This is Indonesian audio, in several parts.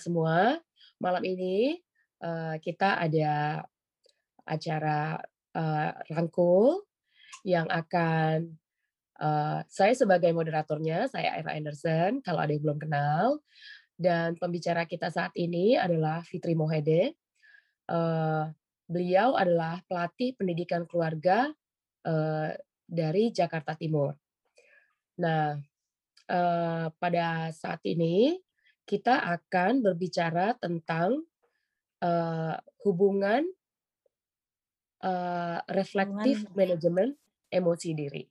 semua. Malam ini uh, kita ada acara uh, rangkul yang akan uh, saya sebagai moderatornya, saya Eva Anderson, kalau ada yang belum kenal. Dan pembicara kita saat ini adalah Fitri Mohede. Uh, beliau adalah pelatih pendidikan keluarga uh, dari Jakarta Timur. Nah, uh, pada saat ini kita akan berbicara tentang uh, hubungan uh, reflektif manajemen emosi diri.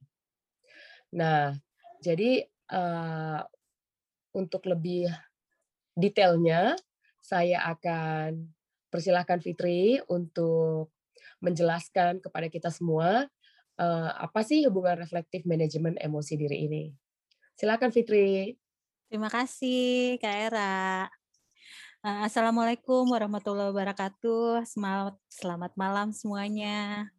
Nah, jadi uh, untuk lebih detailnya, saya akan persilahkan Fitri untuk menjelaskan kepada kita semua uh, apa sih hubungan reflektif manajemen emosi diri ini. Silakan Fitri. Terima kasih Kak Era. Uh, Assalamualaikum warahmatullahi wabarakatuh. Selamat, selamat malam semuanya.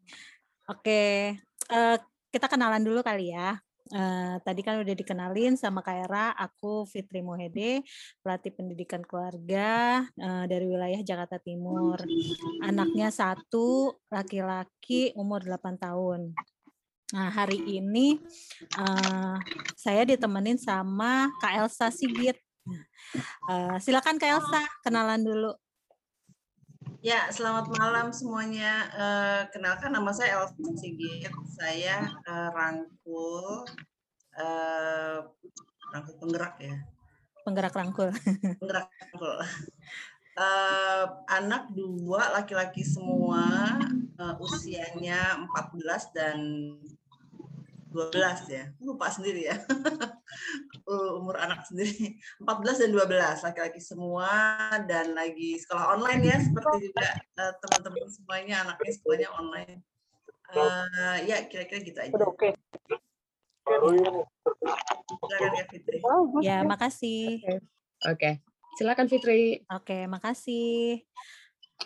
Oke, uh, kita kenalan dulu kali ya. Uh, tadi kan udah dikenalin sama Kak Era, aku Fitri Mohede, pelatih pendidikan keluarga dari wilayah Jakarta Timur. Anaknya satu, laki-laki umur 8 tahun. Nah, hari ini uh, saya ditemenin sama Kak Elsa Sigit. Uh, silakan Kak Elsa, kenalan dulu. Ya, selamat malam semuanya. Uh, kenalkan nama saya Elsa Sigit. Saya uh, rangkul, uh, rangkul penggerak ya. Penggerak rangkul. Penggerak rangkul. Uh, anak dua laki-laki semua, uh, usianya 14 dan 12 ya. Lupa sendiri ya. umur anak sendiri. 14 dan 12 laki-laki semua dan lagi sekolah online ya seperti juga uh, teman-teman semuanya anaknya sekolahnya online. Uh, ya kira-kira gitu aja. Oke. Silakan ya Fitri. Ya makasih. Oke. Okay. silakan Fitri. Oke okay, makasih.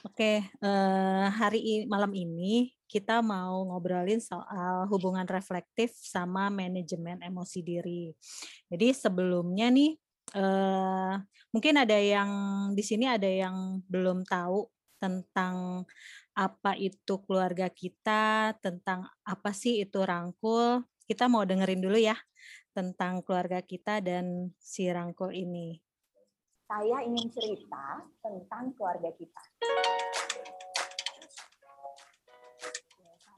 Oke, uh, hari malam ini kita mau ngobrolin soal hubungan reflektif sama manajemen emosi diri. Jadi sebelumnya nih, uh, mungkin ada yang di sini ada yang belum tahu tentang apa itu keluarga kita, tentang apa sih itu rangkul. Kita mau dengerin dulu ya tentang keluarga kita dan si rangkul ini saya ingin cerita tentang keluarga kita.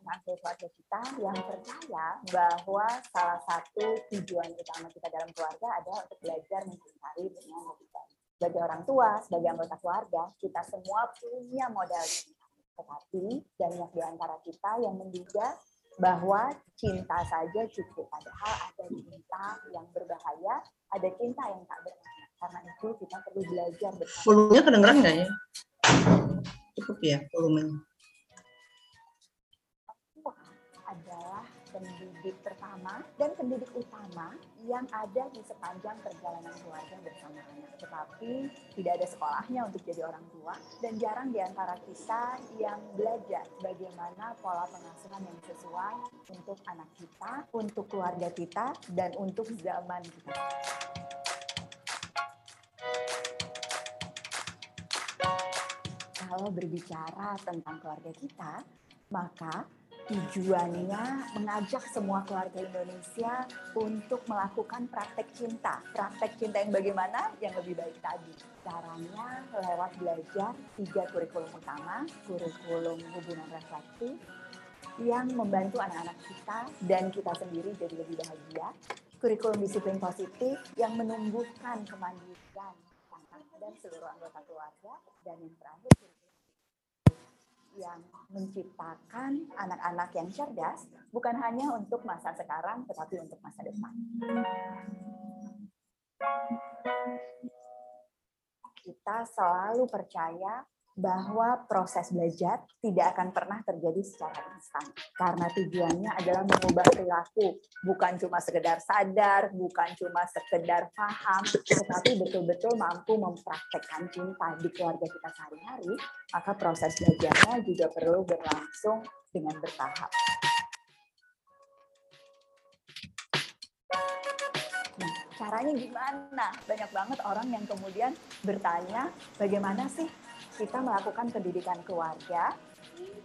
Keluarga kita yang percaya bahwa salah satu tujuan utama kita dalam keluarga adalah untuk belajar mencintai dengan lebih baik. Sebagai orang tua, sebagai anggota keluarga, kita semua punya modal cinta. Tetapi banyak di antara kita yang menduga bahwa cinta saja cukup. Padahal ada cinta yang berbahaya, ada cinta yang tak berbahaya karena itu kita perlu belajar bersama. Volumenya kedengeran nggak ya? Cukup ya volumenya. Dan pendidik utama yang ada di sepanjang perjalanan keluarga bersama anak. Tetapi tidak ada sekolahnya untuk jadi orang tua dan jarang di antara kita yang belajar bagaimana pola pengasuhan yang sesuai untuk anak kita, untuk keluarga kita, dan untuk zaman kita. kalau berbicara tentang keluarga kita, maka tujuannya mengajak semua keluarga Indonesia untuk melakukan praktek cinta. Praktek cinta yang bagaimana? Yang lebih baik tadi. Caranya lewat belajar tiga kurikulum utama, kurikulum hubungan refleksi, yang membantu anak-anak kita dan kita sendiri jadi lebih bahagia. Kurikulum disiplin positif yang menumbuhkan kemandirian dan seluruh anggota keluarga. Dan yang terakhir, yang menciptakan anak-anak yang cerdas bukan hanya untuk masa sekarang tetapi untuk masa depan. Kita selalu percaya bahwa proses belajar tidak akan pernah terjadi secara instan. Karena tujuannya adalah mengubah perilaku. Bukan cuma sekedar sadar bukan cuma sekedar paham tetapi betul-betul mampu mempraktekkan cinta di keluarga kita sehari-hari maka proses belajarnya juga perlu berlangsung dengan bertahap. Nah, caranya gimana? Banyak banget orang yang kemudian bertanya, bagaimana sih kita melakukan pendidikan keluarga,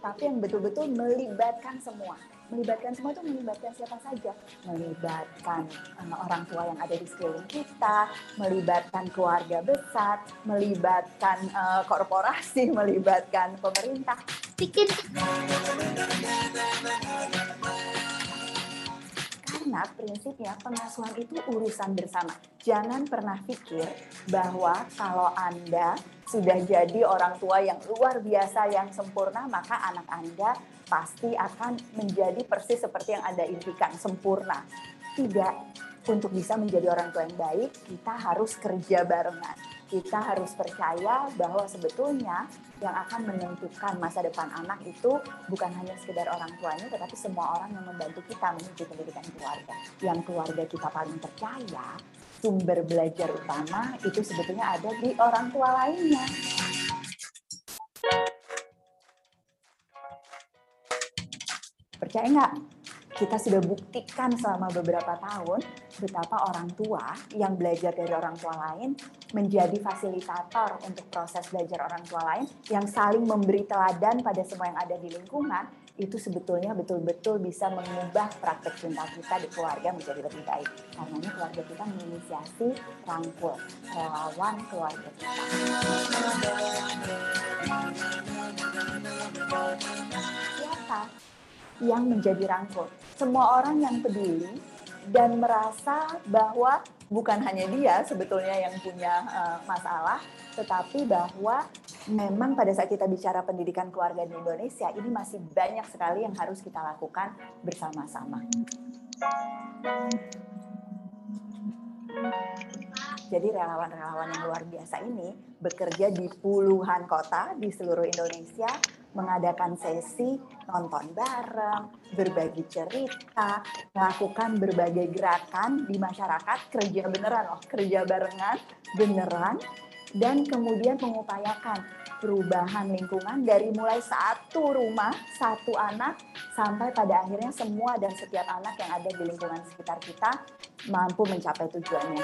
tapi yang betul-betul melibatkan semua. Melibatkan semua itu melibatkan siapa saja? Melibatkan uh, orang tua yang ada di sekeliling kita, melibatkan keluarga besar, melibatkan uh, korporasi, melibatkan pemerintah. Bikin karena prinsipnya pengasuhan itu urusan bersama. Jangan pernah pikir bahwa kalau Anda sudah jadi orang tua yang luar biasa, yang sempurna, maka anak Anda pasti akan menjadi persis seperti yang Anda impikan, sempurna. Tidak. Untuk bisa menjadi orang tua yang baik, kita harus kerja barengan kita harus percaya bahwa sebetulnya yang akan menentukan masa depan anak itu bukan hanya sekedar orang tuanya, tetapi semua orang yang membantu kita menuju pendidikan keluarga. Yang keluarga kita paling percaya, sumber belajar utama itu sebetulnya ada di orang tua lainnya. Percaya nggak? Kita sudah buktikan selama beberapa tahun betapa orang tua yang belajar dari orang tua lain menjadi fasilitator untuk proses belajar orang tua lain yang saling memberi teladan pada semua yang ada di lingkungan itu sebetulnya betul-betul bisa mengubah praktek cinta kita di keluarga menjadi lebih baik. Karena keluarga kita menginisiasi rangkul relawan keluarga kita. Siapa yang menjadi rangkul? semua orang yang peduli dan merasa bahwa bukan hanya dia sebetulnya yang punya uh, masalah, tetapi bahwa memang pada saat kita bicara pendidikan keluarga di Indonesia ini masih banyak sekali yang harus kita lakukan bersama-sama. Jadi relawan-relawan yang luar biasa ini bekerja di puluhan kota di seluruh Indonesia mengadakan sesi nonton bareng, berbagi cerita, melakukan berbagai gerakan di masyarakat, kerja beneran loh, kerja barengan beneran, dan kemudian mengupayakan perubahan lingkungan dari mulai satu rumah, satu anak, sampai pada akhirnya semua dan setiap anak yang ada di lingkungan sekitar kita mampu mencapai tujuannya.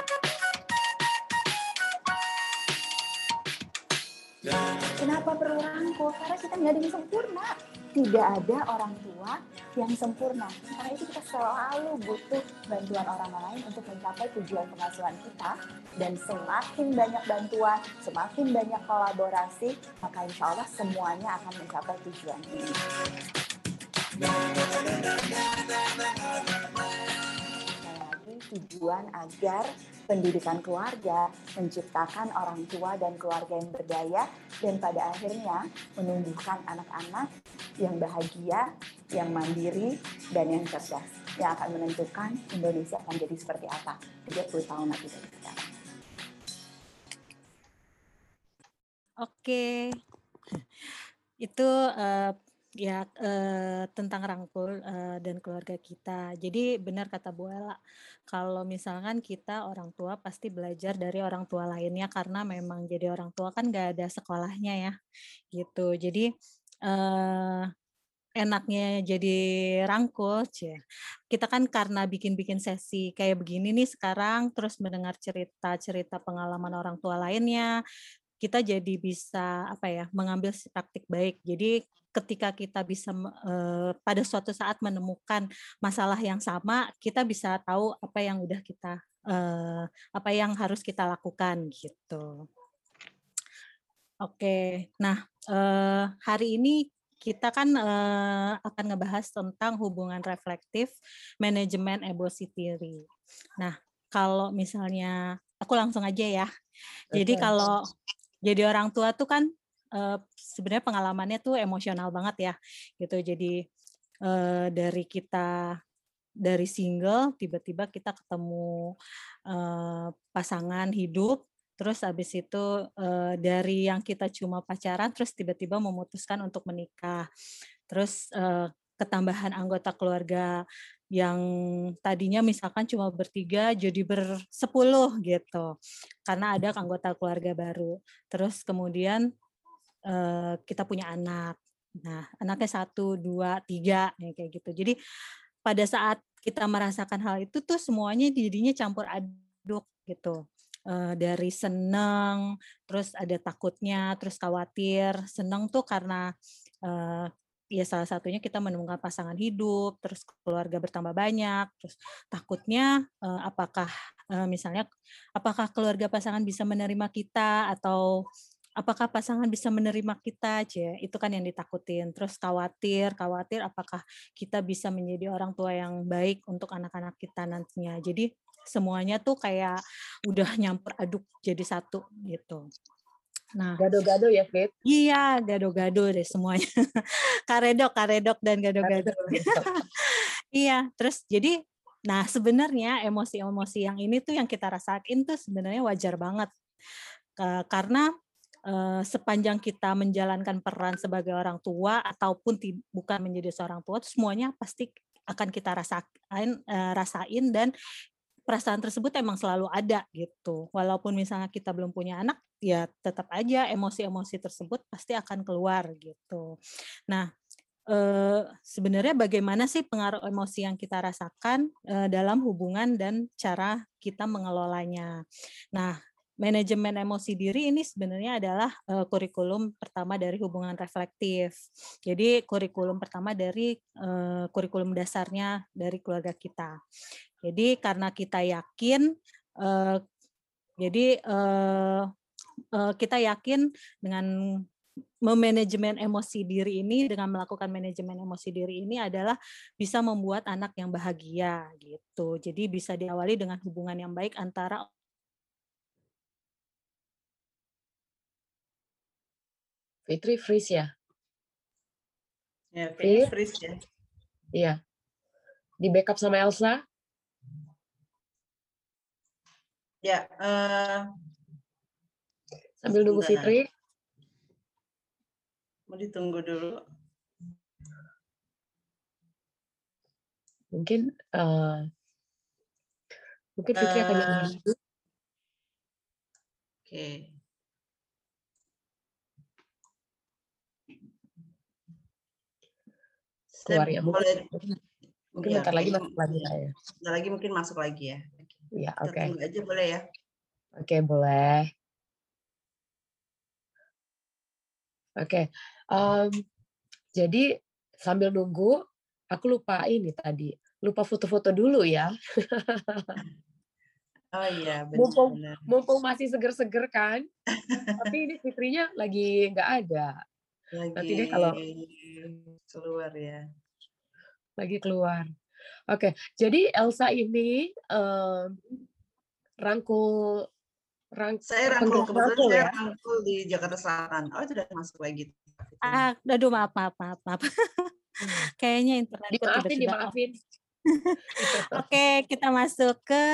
Kenapa perlu rangkul? Karena kita nggak ada yang sempurna. Tidak ada orang tua yang sempurna. Karena itu kita selalu butuh bantuan orang lain untuk mencapai tujuan pengasuhan kita. Dan semakin banyak bantuan, semakin banyak kolaborasi, maka insya Allah semuanya akan mencapai tujuan ini tujuan agar pendidikan keluarga menciptakan orang tua dan keluarga yang berdaya dan pada akhirnya menumbuhkan anak-anak yang bahagia, yang mandiri, dan yang cerdas yang akan menentukan Indonesia akan jadi seperti apa 30 tahun lagi dari sekarang. Oke, itu uh, ya uh, tentang rangkul uh, dan keluarga kita. Jadi benar kata Bu Ella, kalau misalkan kita orang tua pasti belajar dari orang tua lainnya karena memang jadi orang tua kan gak ada sekolahnya ya, gitu. Jadi uh, enaknya jadi rangkul, cie. Kita kan karena bikin-bikin sesi kayak begini nih sekarang, terus mendengar cerita-cerita pengalaman orang tua lainnya, kita jadi bisa apa ya mengambil praktik baik. Jadi ketika kita bisa uh, pada suatu saat menemukan masalah yang sama, kita bisa tahu apa yang udah kita uh, apa yang harus kita lakukan gitu. Oke, nah uh, hari ini kita kan uh, akan ngebahas tentang hubungan reflektif manajemen emosi theory. Nah, kalau misalnya aku langsung aja ya. Jadi kalau jadi orang tua tuh kan sebenarnya pengalamannya tuh emosional banget ya gitu. Jadi dari kita dari single tiba-tiba kita ketemu pasangan hidup terus habis itu dari yang kita cuma pacaran terus tiba-tiba memutuskan untuk menikah. Terus ketambahan anggota keluarga yang tadinya misalkan cuma bertiga jadi bersepuluh gitu karena ada anggota keluarga baru terus kemudian uh, kita punya anak. Nah, anaknya satu, dua, tiga, kayak gitu. Jadi pada saat kita merasakan hal itu tuh semuanya jadinya campur aduk gitu. Uh, dari seneng, terus ada takutnya, terus khawatir. Seneng tuh karena uh, ya salah satunya kita menemukan pasangan hidup, terus keluarga bertambah banyak, terus takutnya uh, apakah uh, misalnya apakah keluarga pasangan bisa menerima kita atau apakah pasangan bisa menerima kita aja itu kan yang ditakutin. Terus khawatir khawatir apakah kita bisa menjadi orang tua yang baik untuk anak-anak kita nantinya. Jadi semuanya tuh kayak udah nyampur aduk jadi satu gitu Nah, gado-gado ya, Fit? Iya, gado-gado deh semuanya. karedok, karedok dan gado-gado. iya, terus jadi nah sebenarnya emosi-emosi yang ini tuh yang kita rasain tuh sebenarnya wajar banget. Karena uh, sepanjang kita menjalankan peran sebagai orang tua ataupun bukan menjadi seorang tua, semuanya pasti akan kita rasain, uh, rasain dan perasaan tersebut emang selalu ada gitu. Walaupun misalnya kita belum punya anak, ya tetap aja emosi-emosi tersebut pasti akan keluar gitu. Nah, eh, sebenarnya bagaimana sih pengaruh emosi yang kita rasakan eh, dalam hubungan dan cara kita mengelolanya. Nah, manajemen emosi diri ini sebenarnya adalah uh, kurikulum pertama dari hubungan reflektif. Jadi kurikulum pertama dari uh, kurikulum dasarnya dari keluarga kita. Jadi karena kita yakin, uh, jadi uh, kita yakin dengan memanajemen emosi diri ini dengan melakukan manajemen emosi diri ini adalah bisa membuat anak yang bahagia gitu. Jadi bisa diawali dengan hubungan yang baik antara Fitri freeze ya? Ya, Fitri freeze ya. Iya. Di backup sama Elsa? Ya. Uh, Sambil nunggu Fitri. Mau ditunggu dulu. Mungkin uh, mungkin Fitri uh, akan nyanyi eh, Oke. Okay. keluar ya mungkin mungkin ya, bentar lagi masuk lagi ya bentar lagi mungkin masuk lagi ya Iya, oke. Okay. Tunggu aja boleh ya. Oke, okay, boleh. Oke, okay. um, jadi sambil nunggu, aku lupa ini tadi, lupa foto-foto dulu ya. Oh iya, benar. Mumpung, mumpung masih seger-seger kan, tapi ini fitrinya lagi nggak ada. Lagi Nanti deh kalau keluar ya. Lagi keluar. Oke, jadi Elsa ini um, rangkul rang, saya rangkul kebetulan rangkul, saya ya? rangkul di Jakarta Selatan. Oh, itu udah masuk lagi. Ah, aduh maaf maaf maaf maaf. Hmm. Kayaknya internet dimaafin, sudah dimaafin. Oke, kita masuk ke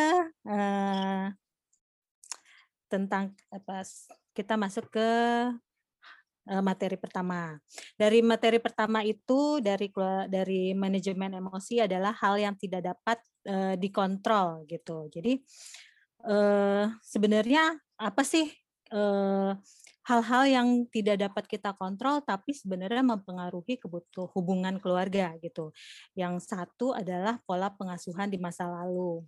uh, tentang apa? Kita masuk ke Eh, materi pertama. Dari materi pertama itu dari dari manajemen emosi adalah hal yang tidak dapat uh, dikontrol gitu. Jadi uh, sebenarnya apa sih hal hal-hal yang tidak dapat kita kontrol tapi sebenarnya mempengaruhi kebutuhan hubungan keluarga gitu. Yang satu adalah pola pengasuhan di masa lalu.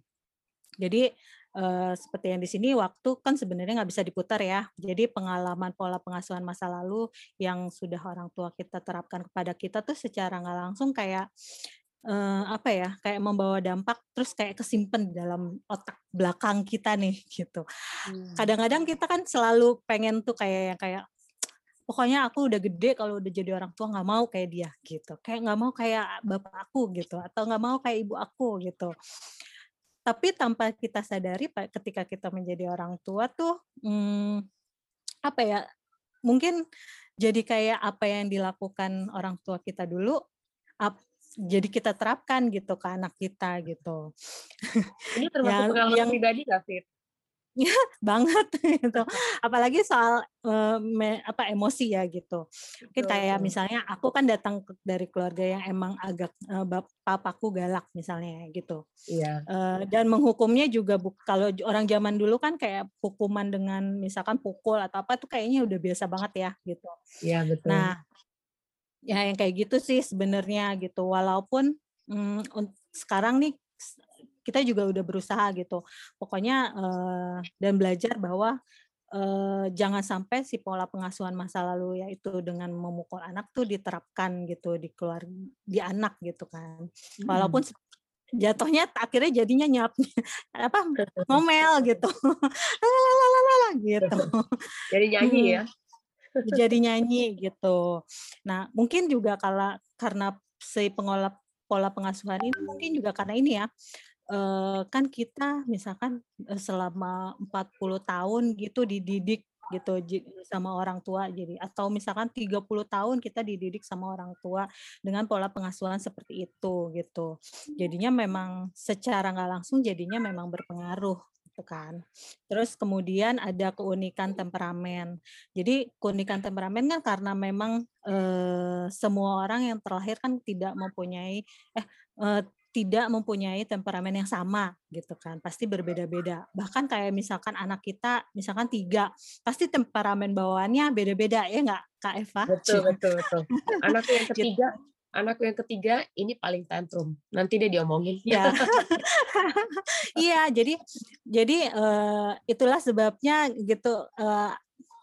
Jadi uh, seperti yang di sini waktu kan sebenarnya nggak bisa diputar ya. Jadi pengalaman pola pengasuhan masa lalu yang sudah orang tua kita terapkan kepada kita tuh secara nggak langsung kayak uh, apa ya kayak membawa dampak terus kayak kesimpan di dalam otak belakang kita nih gitu. Hmm. Kadang-kadang kita kan selalu pengen tuh kayak yang kayak pokoknya aku udah gede kalau udah jadi orang tua nggak mau kayak dia gitu kayak nggak mau kayak bapak aku gitu atau nggak mau kayak ibu aku gitu tapi tanpa kita sadari ketika kita menjadi orang tua tuh hmm, apa ya mungkin jadi kayak apa yang dilakukan orang tua kita dulu jadi kita terapkan gitu ke anak kita gitu. Ini termasuk yang, pengalaman yang, pribadi gak Fit? ya banget gitu. Apalagi soal uh, me, apa emosi ya gitu. Mungkin kayak misalnya aku kan datang dari keluarga yang emang agak uh, papaku galak misalnya gitu. Iya. Uh, dan menghukumnya juga bu, kalau orang zaman dulu kan kayak hukuman dengan misalkan pukul atau apa tuh kayaknya udah biasa banget ya gitu. Iya betul. Nah ya yang kayak gitu sih sebenarnya gitu walaupun mm, sekarang nih kita juga udah berusaha gitu. Pokoknya uh, dan belajar bahwa uh, jangan sampai si pola pengasuhan masa lalu yaitu dengan memukul anak tuh diterapkan gitu di keluarga di anak gitu kan. Hmm. Walaupun jatuhnya akhirnya jadinya nyap apa ngomel gitu gitu jadi nyanyi ya jadi nyanyi gitu nah mungkin juga kalau karena si pengolah pola pengasuhan ini mungkin juga karena ini ya kan kita misalkan selama 40 tahun gitu dididik gitu sama orang tua jadi atau misalkan 30 tahun kita dididik sama orang tua dengan pola pengasuhan seperti itu gitu. Jadinya memang secara nggak langsung jadinya memang berpengaruh gitu kan. Terus kemudian ada keunikan temperamen. Jadi keunikan temperamen kan karena memang eh, semua orang yang terlahir kan tidak mempunyai eh, eh tidak mempunyai temperamen yang sama gitu kan pasti berbeda-beda bahkan kayak misalkan anak kita misalkan tiga pasti temperamen bawaannya beda-beda ya nggak kak Eva betul betul betul anakku yang gitu. ketiga anakku yang ketiga ini paling tantrum. Nanti dia diomongin. Ya iya jadi jadi uh, itulah sebabnya gitu uh,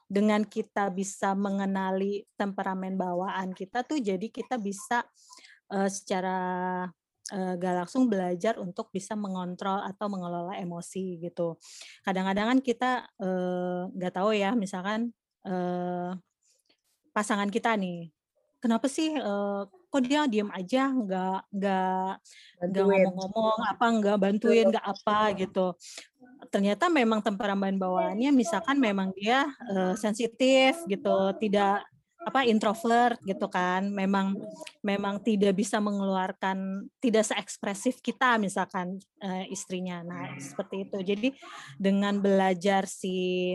dengan kita bisa mengenali temperamen bawaan kita tuh jadi kita bisa uh, secara uh, gak langsung belajar untuk bisa mengontrol atau mengelola emosi gitu. Kadang-kadang kan kita nggak uh, tahu ya, misalkan uh, pasangan kita nih, kenapa sih uh, kok dia diem aja, nggak nggak nggak ngomong-ngomong, apa nggak bantuin, nggak apa gitu. Ternyata memang temperamen bawaannya, misalkan memang dia uh, sensitif gitu, tidak apa introvert gitu kan. Memang memang tidak bisa mengeluarkan tidak seekspresif kita misalkan uh, istrinya. Nah seperti itu. Jadi dengan belajar si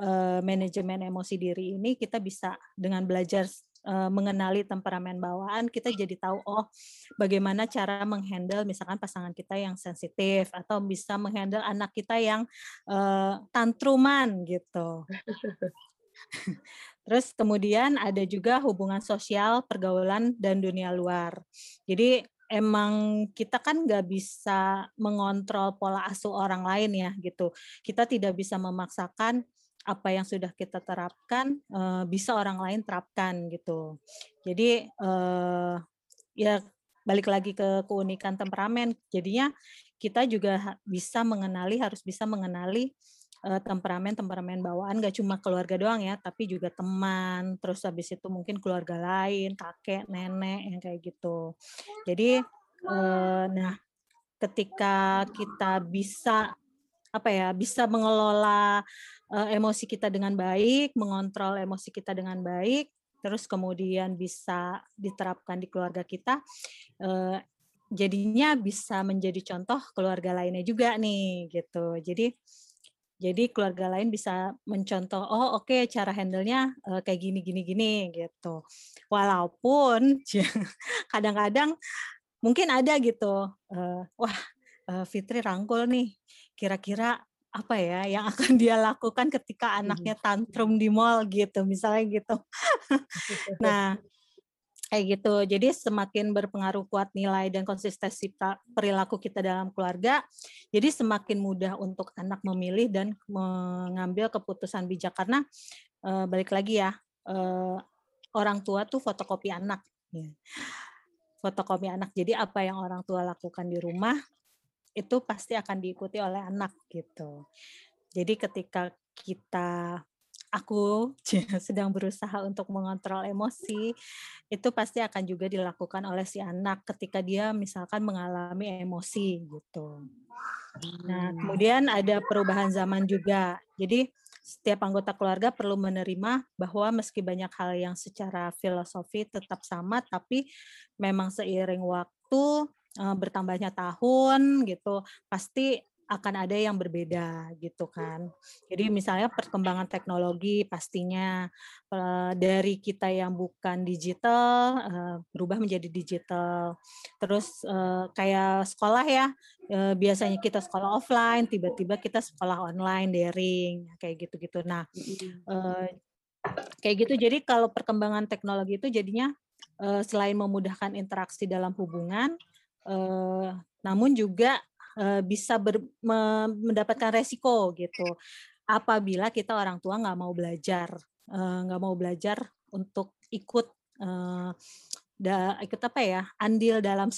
uh, manajemen emosi diri ini kita bisa dengan belajar uh, mengenali temperamen bawaan kita jadi tahu oh bagaimana cara menghandle misalkan pasangan kita yang sensitif atau bisa menghandle anak kita yang uh, tantruman gitu Terus kemudian ada juga hubungan sosial, pergaulan, dan dunia luar. Jadi emang kita kan nggak bisa mengontrol pola asuh orang lain ya gitu. Kita tidak bisa memaksakan apa yang sudah kita terapkan bisa orang lain terapkan gitu. Jadi ya balik lagi ke keunikan temperamen. Jadinya kita juga bisa mengenali harus bisa mengenali temperamen-temperamen bawaan gak cuma keluarga doang ya, tapi juga teman, terus habis itu mungkin keluarga lain, kakek, nenek yang kayak gitu. Jadi nah ketika kita bisa apa ya, bisa mengelola emosi kita dengan baik, mengontrol emosi kita dengan baik, terus kemudian bisa diterapkan di keluarga kita, jadinya bisa menjadi contoh keluarga lainnya juga nih gitu. Jadi jadi keluarga lain bisa mencontoh, oh oke okay, cara handle-nya uh, kayak gini gini gini gitu. Walaupun kadang-kadang mungkin ada gitu, uh, wah uh, Fitri rangkul nih, kira-kira apa ya yang akan dia lakukan ketika anaknya tantrum di mall gitu, misalnya gitu. nah kayak gitu. Jadi semakin berpengaruh kuat nilai dan konsistensi perilaku kita dalam keluarga, jadi semakin mudah untuk anak memilih dan mengambil keputusan bijak karena e, balik lagi ya e, orang tua tuh fotokopi anak. Ya. Fotokopi anak. Jadi apa yang orang tua lakukan di rumah itu pasti akan diikuti oleh anak gitu. Jadi ketika kita aku sedang berusaha untuk mengontrol emosi, itu pasti akan juga dilakukan oleh si anak ketika dia misalkan mengalami emosi gitu. Nah, hmm. kemudian ada perubahan zaman juga. Jadi setiap anggota keluarga perlu menerima bahwa meski banyak hal yang secara filosofi tetap sama, tapi memang seiring waktu eh, bertambahnya tahun gitu, pasti akan ada yang berbeda gitu kan. Jadi misalnya perkembangan teknologi pastinya dari kita yang bukan digital berubah menjadi digital. Terus kayak sekolah ya, biasanya kita sekolah offline, tiba-tiba kita sekolah online daring kayak gitu-gitu. Nah, kayak gitu. Jadi kalau perkembangan teknologi itu jadinya selain memudahkan interaksi dalam hubungan, namun juga uh, bisa ber, me, mendapatkan resiko gitu apabila kita orang tua nggak mau belajar nggak uh, mau belajar untuk ikut ikut apa ya andil dalam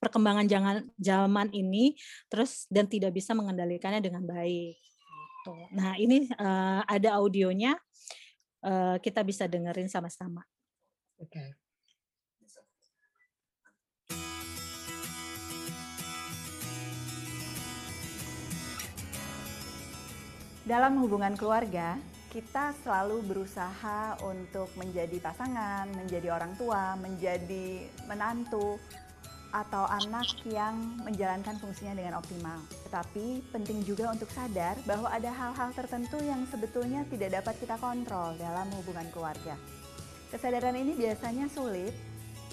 perkembangan jangan zaman ini terus dan tidak bisa mengendalikannya dengan baik. Gitu. Nah ini ada audionya kita bisa dengerin sama-sama. Oke. Okay. Dalam hubungan keluarga, kita selalu berusaha untuk menjadi pasangan, menjadi orang tua, menjadi menantu, atau anak yang menjalankan fungsinya dengan optimal. Tetapi penting juga untuk sadar bahwa ada hal-hal tertentu yang sebetulnya tidak dapat kita kontrol dalam hubungan keluarga. Kesadaran ini biasanya sulit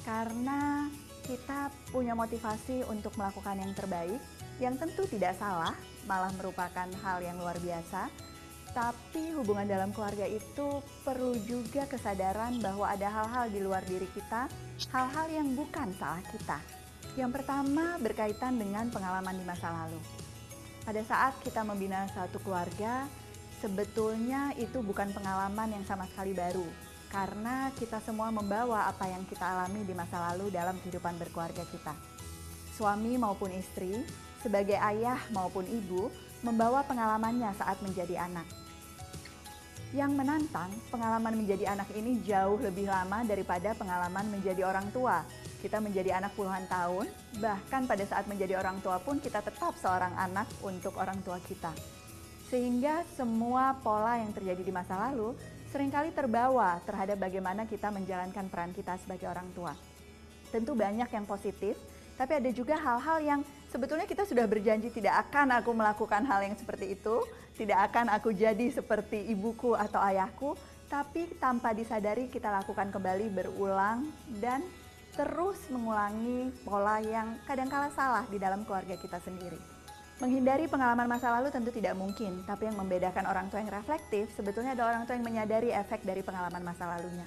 karena kita punya motivasi untuk melakukan yang terbaik, yang tentu tidak salah, malah merupakan hal yang luar biasa. Tapi hubungan dalam keluarga itu perlu juga kesadaran bahwa ada hal-hal di luar diri kita, hal-hal yang bukan salah kita. Yang pertama berkaitan dengan pengalaman di masa lalu. Pada saat kita membina satu keluarga, sebetulnya itu bukan pengalaman yang sama sekali baru, karena kita semua membawa apa yang kita alami di masa lalu dalam kehidupan berkeluarga kita. Suami maupun istri sebagai ayah maupun ibu membawa pengalamannya saat menjadi anak. Yang menantang, pengalaman menjadi anak ini jauh lebih lama daripada pengalaman menjadi orang tua. Kita menjadi anak puluhan tahun, bahkan pada saat menjadi orang tua pun kita tetap seorang anak untuk orang tua kita. Sehingga semua pola yang terjadi di masa lalu sering kali terbawa terhadap bagaimana kita menjalankan peran kita sebagai orang tua. Tentu banyak yang positif, tapi ada juga hal-hal yang sebetulnya kita sudah berjanji tidak akan aku melakukan hal yang seperti itu, tidak akan aku jadi seperti ibuku atau ayahku, tapi tanpa disadari kita lakukan kembali berulang dan terus mengulangi pola yang kadangkala salah di dalam keluarga kita sendiri. Menghindari pengalaman masa lalu tentu tidak mungkin, tapi yang membedakan orang tua yang reflektif sebetulnya ada orang tua yang menyadari efek dari pengalaman masa lalunya.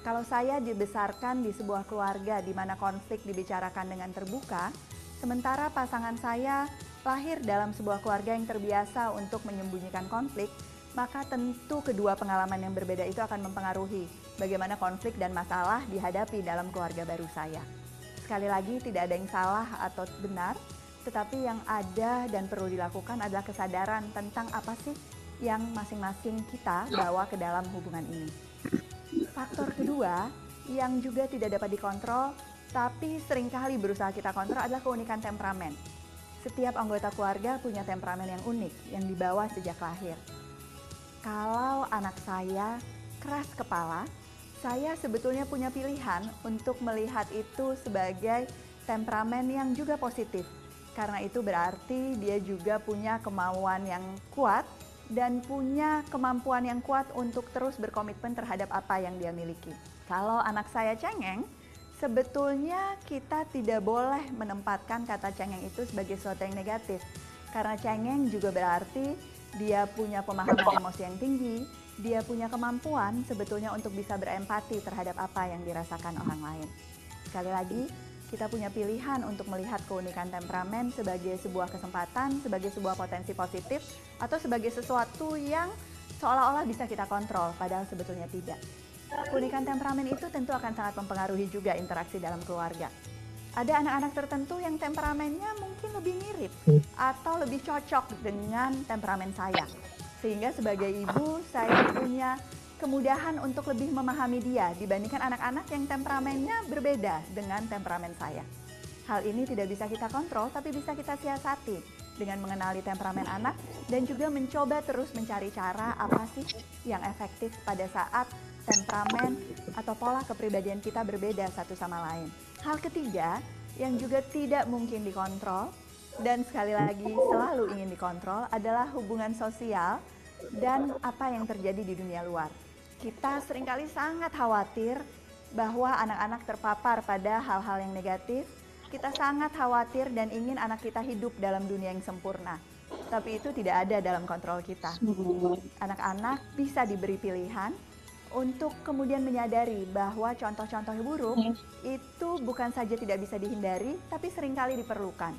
Kalau saya dibesarkan di sebuah keluarga di mana konflik dibicarakan dengan terbuka, sementara pasangan saya lahir dalam sebuah keluarga yang terbiasa untuk menyembunyikan konflik, maka tentu kedua pengalaman yang berbeda itu akan mempengaruhi bagaimana konflik dan masalah dihadapi dalam keluarga baru saya. Sekali lagi, tidak ada yang salah atau benar, tetapi yang ada dan perlu dilakukan adalah kesadaran tentang apa sih yang masing-masing kita bawa ke dalam hubungan ini. Faktor kedua yang juga tidak dapat dikontrol tapi sering kali berusaha kita kontrol adalah keunikan temperamen. Setiap anggota keluarga punya temperamen yang unik yang dibawa sejak lahir. Kalau anak saya keras kepala, saya sebetulnya punya pilihan untuk melihat itu sebagai temperamen yang juga positif. Karena itu berarti dia juga punya kemauan yang kuat dan punya kemampuan yang kuat untuk terus berkomitmen terhadap apa yang dia miliki. Kalau anak saya cengeng, sebetulnya kita tidak boleh menempatkan kata cengeng itu sebagai sesuatu yang negatif. Karena cengeng juga berarti dia punya pemahaman emosi yang tinggi, dia punya kemampuan sebetulnya untuk bisa berempati terhadap apa yang dirasakan orang lain. Sekali lagi, kita punya pilihan untuk melihat keunikan temperamen sebagai sebuah kesempatan, sebagai sebuah potensi positif, atau sebagai sesuatu yang seolah-olah bisa kita kontrol, padahal sebetulnya tidak. Keunikan temperamen itu tentu akan sangat mempengaruhi juga interaksi dalam keluarga. Ada anak-anak tertentu yang temperamennya mungkin lebih mirip atau lebih cocok dengan temperamen saya. Sehingga sebagai ibu, saya punya kemudahan untuk lebih memahami dia dibandingkan anak-anak yang temperamennya berbeda dengan temperamen saya. Hal ini tidak bisa kita kontrol, tapi bisa kita siasati dengan mengenali temperamen anak dan juga mencoba terus mencari cara apa sih yang efektif pada saat temperamen atau pola kepribadian kita berbeda satu sama lain. Hal ketiga yang juga tidak mungkin dikontrol dan sekali lagi selalu ingin dikontrol adalah hubungan sosial dan apa yang terjadi di dunia luar kita sering kali sangat khawatir bahwa anak-anak terpapar pada hal-hal yang negatif. Kita sangat khawatir dan ingin anak kita hidup dalam dunia yang sempurna. Tapi itu tidak ada dalam kontrol kita. Anak-anak bisa diberi pilihan untuk kemudian menyadari bahwa contoh-contoh buruk itu bukan saja tidak bisa dihindari, tapi sering kali diperlukan.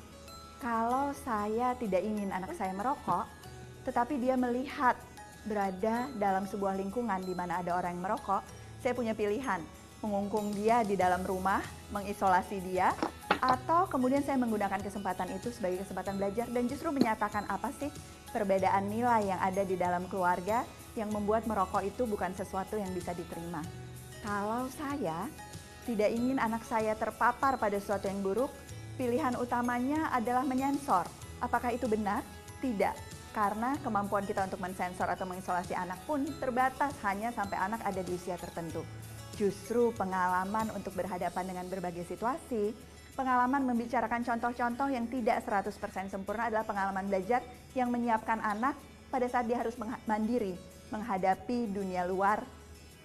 kalau saya tidak ingin anak saya merokok, tetapi dia melihat berada dalam sebuah lingkungan di mana ada orang yang merokok, saya punya pilihan mengungkung dia di dalam rumah, mengisolasi dia, atau kemudian saya menggunakan kesempatan itu sebagai kesempatan belajar dan justru menyatakan apa sih perbedaan nilai yang ada di dalam keluarga yang membuat merokok itu bukan sesuatu yang bisa diterima. Kalau saya tidak ingin anak saya terpapar pada sesuatu yang buruk, pilihan utamanya adalah menyensor. Apakah itu benar? Tidak. Karena kemampuan kita untuk mensensor atau mengisolasi anak pun terbatas hanya sampai anak ada di usia tertentu. Justru pengalaman untuk berhadapan dengan berbagai situasi, pengalaman membicarakan contoh-contoh yang tidak 100% sempurna adalah pengalaman belajar yang menyiapkan anak pada saat dia harus mandiri menghadapi dunia luar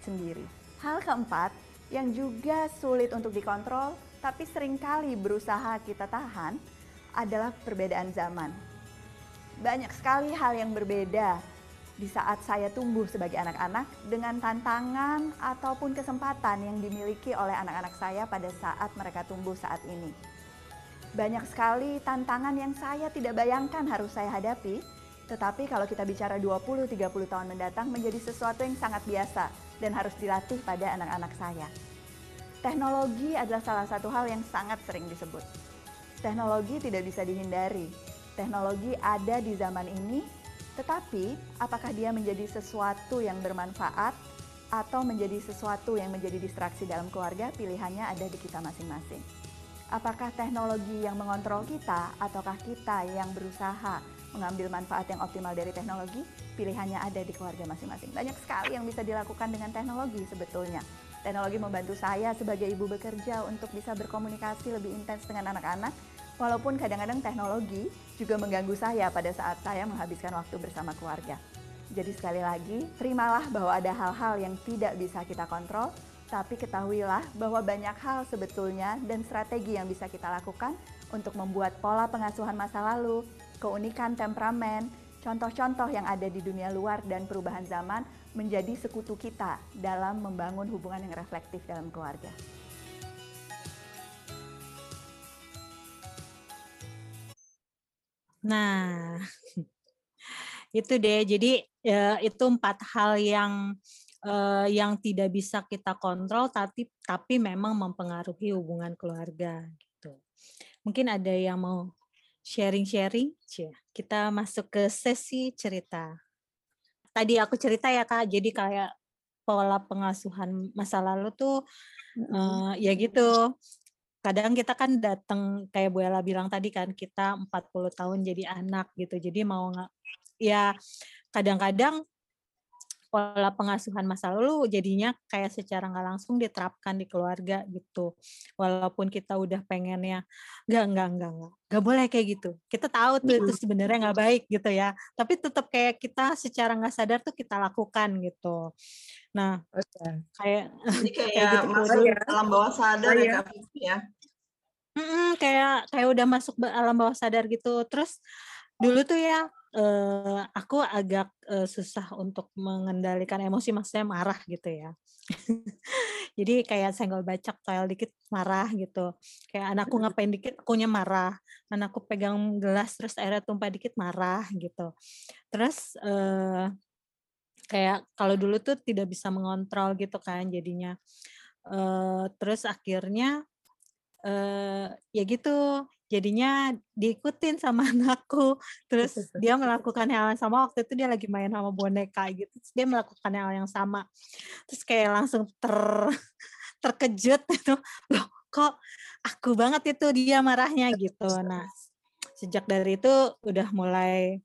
sendiri. Hal keempat, yang juga sulit untuk dikontrol, tapi sering kali berusaha kita tahan, adalah perbedaan zaman. Banyak sekali hal yang berbeda di saat saya tumbuh sebagai anak-anak dengan tantangan ataupun kesempatan yang dimiliki oleh anak-anak saya pada saat mereka tumbuh saat ini. Banyak sekali tantangan yang saya tidak bayangkan harus saya hadapi, tetapi kalau kita bicara 20-30 tahun mendatang menjadi sesuatu yang sangat biasa dan harus dilatih pada anak-anak saya. Teknologi adalah salah satu hal yang sangat sering disebut. Teknologi tidak bisa dihindari. Teknologi ada di zaman ini, tetapi apakah dia menjadi sesuatu yang bermanfaat atau menjadi sesuatu yang menjadi distraksi dalam keluarga, pilihannya ada di kita masing-masing. Apakah teknologi yang mengontrol kita ataukah kita yang berusaha mengambil manfaat yang optimal dari teknologi, pilihannya ada di keluarga masing-masing. Banyak sekali yang bisa dilakukan dengan teknologi sebetulnya. Teknologi membantu saya sebagai ibu bekerja untuk bisa berkomunikasi lebih intens dengan anak-anak, walaupun kadang-kadang teknologi juga mengganggu saya pada saat saya menghabiskan waktu bersama keluarga. Jadi sekali lagi, terimalah bahwa ada hal-hal yang tidak bisa kita kontrol, tapi ketahuilah bahwa banyak hal sebetulnya dan strategi yang bisa kita lakukan untuk membuat pola pengasuhan masa lalu, keunikan temperamen, contoh-contoh yang ada di dunia luar dan perubahan zaman menjadi sekutu kita dalam membangun hubungan yang reflektif dalam keluarga. Nah, itu deh. Jadi ya, itu empat hal yang uh, yang tidak bisa kita kontrol, tapi tapi memang mempengaruhi hubungan keluarga gitu. Mungkin ada yang mau sharing-sharing, kita masuk ke sesi cerita. Tadi aku cerita ya kak, jadi kayak pola pengasuhan masa lalu tuh uh, ya gitu. Kadang kita kan datang kayak Bu Ella bilang tadi kan kita 40 tahun jadi anak gitu. Jadi mau nggak ya kadang-kadang pola pengasuhan masa lalu jadinya kayak secara nggak langsung diterapkan di keluarga gitu. Walaupun kita udah pengennya nggak nggak nggak nggak nggak boleh kayak gitu. Kita tahu tuh itu sebenarnya nggak baik gitu ya. Tapi tetap kayak kita secara nggak sadar tuh kita lakukan gitu. Nah, okay. kayak Jadi kayak, kayak gitu masuk ya. alam bawah sadar oh, ya, ya. Mm-mm, kayak kayak udah masuk alam bawah sadar gitu. Terus dulu tuh ya uh, aku agak uh, susah untuk mengendalikan emosi maksudnya marah gitu ya. Jadi kayak senggol bacok toel dikit marah gitu. Kayak anakku ngapain dikit akunya marah. Anakku pegang gelas terus airnya tumpah dikit marah gitu. Terus uh, kayak kalau dulu tuh tidak bisa mengontrol gitu kan jadinya. Uh, terus akhirnya uh, ya gitu jadinya diikutin sama anakku. Terus dia melakukan hal yang sama waktu itu dia lagi main sama boneka gitu terus dia melakukan hal yang sama. Terus kayak langsung ter terkejut itu loh kok aku banget itu dia marahnya gitu. Nah sejak dari itu udah mulai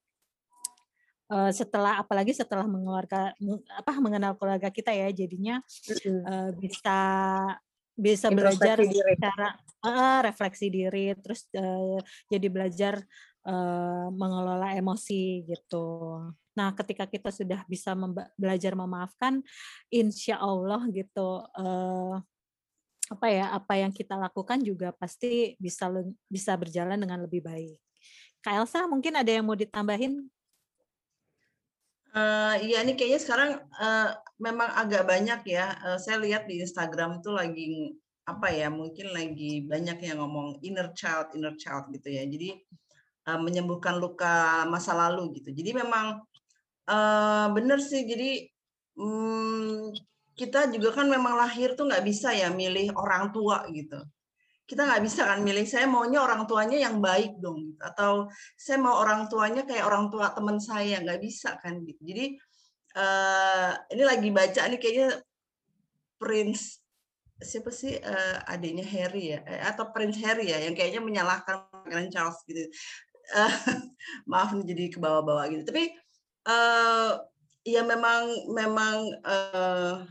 uh, setelah apalagi setelah mengeluarkan apa mengenal keluarga kita ya jadinya uh, bisa bisa belajar secara uh, refleksi diri terus uh, jadi belajar uh, mengelola emosi gitu. Nah, ketika kita sudah bisa belajar memaafkan, insya Allah gitu uh, apa ya apa yang kita lakukan juga pasti bisa bisa berjalan dengan lebih baik. Kak Elsa mungkin ada yang mau ditambahin Uh, iya, ini kayaknya sekarang uh, memang agak banyak ya. Uh, saya lihat di Instagram itu lagi apa ya? Mungkin lagi banyak yang ngomong inner child, inner child gitu ya. Jadi uh, menyembuhkan luka masa lalu gitu. Jadi memang uh, benar sih. Jadi um, kita juga kan memang lahir tuh nggak bisa ya milih orang tua gitu. Kita nggak bisa kan milih saya maunya orang tuanya yang baik dong gitu. atau saya mau orang tuanya kayak orang tua teman saya nggak bisa kan gitu. Jadi uh, ini lagi baca nih kayaknya Prince siapa sih uh, adiknya Harry ya eh, atau Prince Harry ya yang kayaknya menyalahkan Pangeran Charles gitu. Uh, maaf nih jadi ke bawah-bawah gitu. Tapi uh, ya memang memang uh,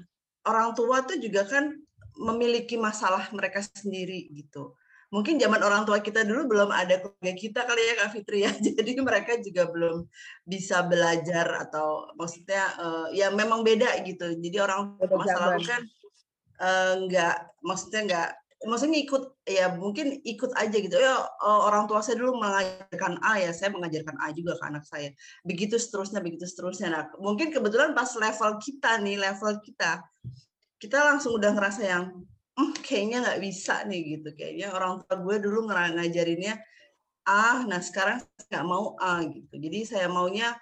orang tua tuh juga kan memiliki masalah mereka sendiri gitu. Mungkin zaman orang tua kita dulu belum ada keluarga kita kali ya Kak Fitri ya. Jadi mereka juga belum bisa belajar atau maksudnya uh, ya memang beda gitu. Jadi orang tua masa lalu kan uh, nggak maksudnya nggak maksudnya ikut ya mungkin ikut aja gitu. Ya orang tua saya dulu mengajarkan A ya saya mengajarkan A juga ke anak saya. Begitu seterusnya begitu seterusnya. Nah mungkin kebetulan pas level kita nih level kita kita langsung udah ngerasa yang hm, kayaknya nggak bisa nih gitu. Kayaknya orang tua gue dulu ngajarinnya A nah sekarang nggak mau A gitu. Jadi saya maunya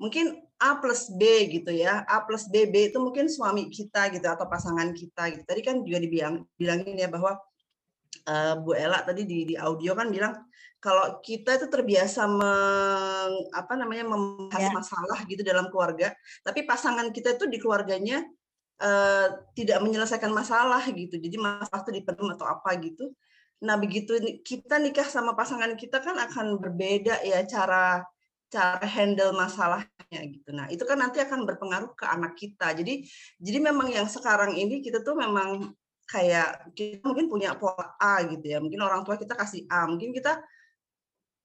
mungkin A plus B gitu ya, A plus B, B itu mungkin suami kita gitu atau pasangan kita gitu. Tadi kan juga dibilang bilangin ya bahwa uh, Bu Ella tadi di, di audio kan bilang kalau kita itu terbiasa meng, apa namanya membahas ya. masalah gitu dalam keluarga, tapi pasangan kita itu di keluarganya uh, tidak menyelesaikan masalah gitu. Jadi masalah itu dipenuhi atau apa gitu. Nah begitu kita nikah sama pasangan kita kan akan berbeda ya cara cara handle masalahnya gitu. Nah, itu kan nanti akan berpengaruh ke anak kita. Jadi jadi memang yang sekarang ini kita tuh memang kayak kita mungkin punya pola A gitu ya. Mungkin orang tua kita kasih A, mungkin kita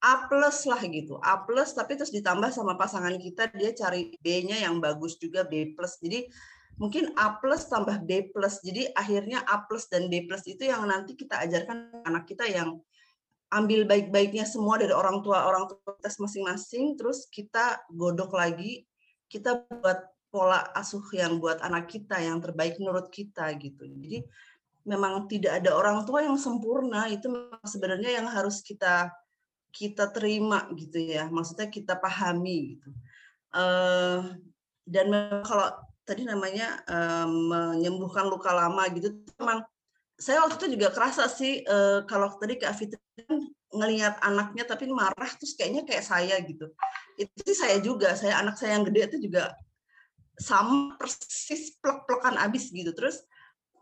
A plus lah gitu. A plus tapi terus ditambah sama pasangan kita dia cari B-nya yang bagus juga B plus. Jadi mungkin A plus tambah B plus. Jadi akhirnya A plus dan B plus itu yang nanti kita ajarkan anak kita yang ambil baik-baiknya semua dari orang tua orang tua kita masing-masing terus kita godok lagi kita buat pola asuh yang buat anak kita yang terbaik menurut kita gitu. Jadi memang tidak ada orang tua yang sempurna itu sebenarnya yang harus kita kita terima gitu ya. Maksudnya kita pahami gitu. Uh, dan kalau tadi namanya uh, menyembuhkan luka lama gitu memang saya waktu itu juga kerasa sih uh, kalau tadi Kak Fitri kan ngelihat anaknya tapi marah terus kayaknya kayak saya gitu. Itu sih saya juga, saya anak saya yang gede itu juga sama persis plek-plekan abis gitu. Terus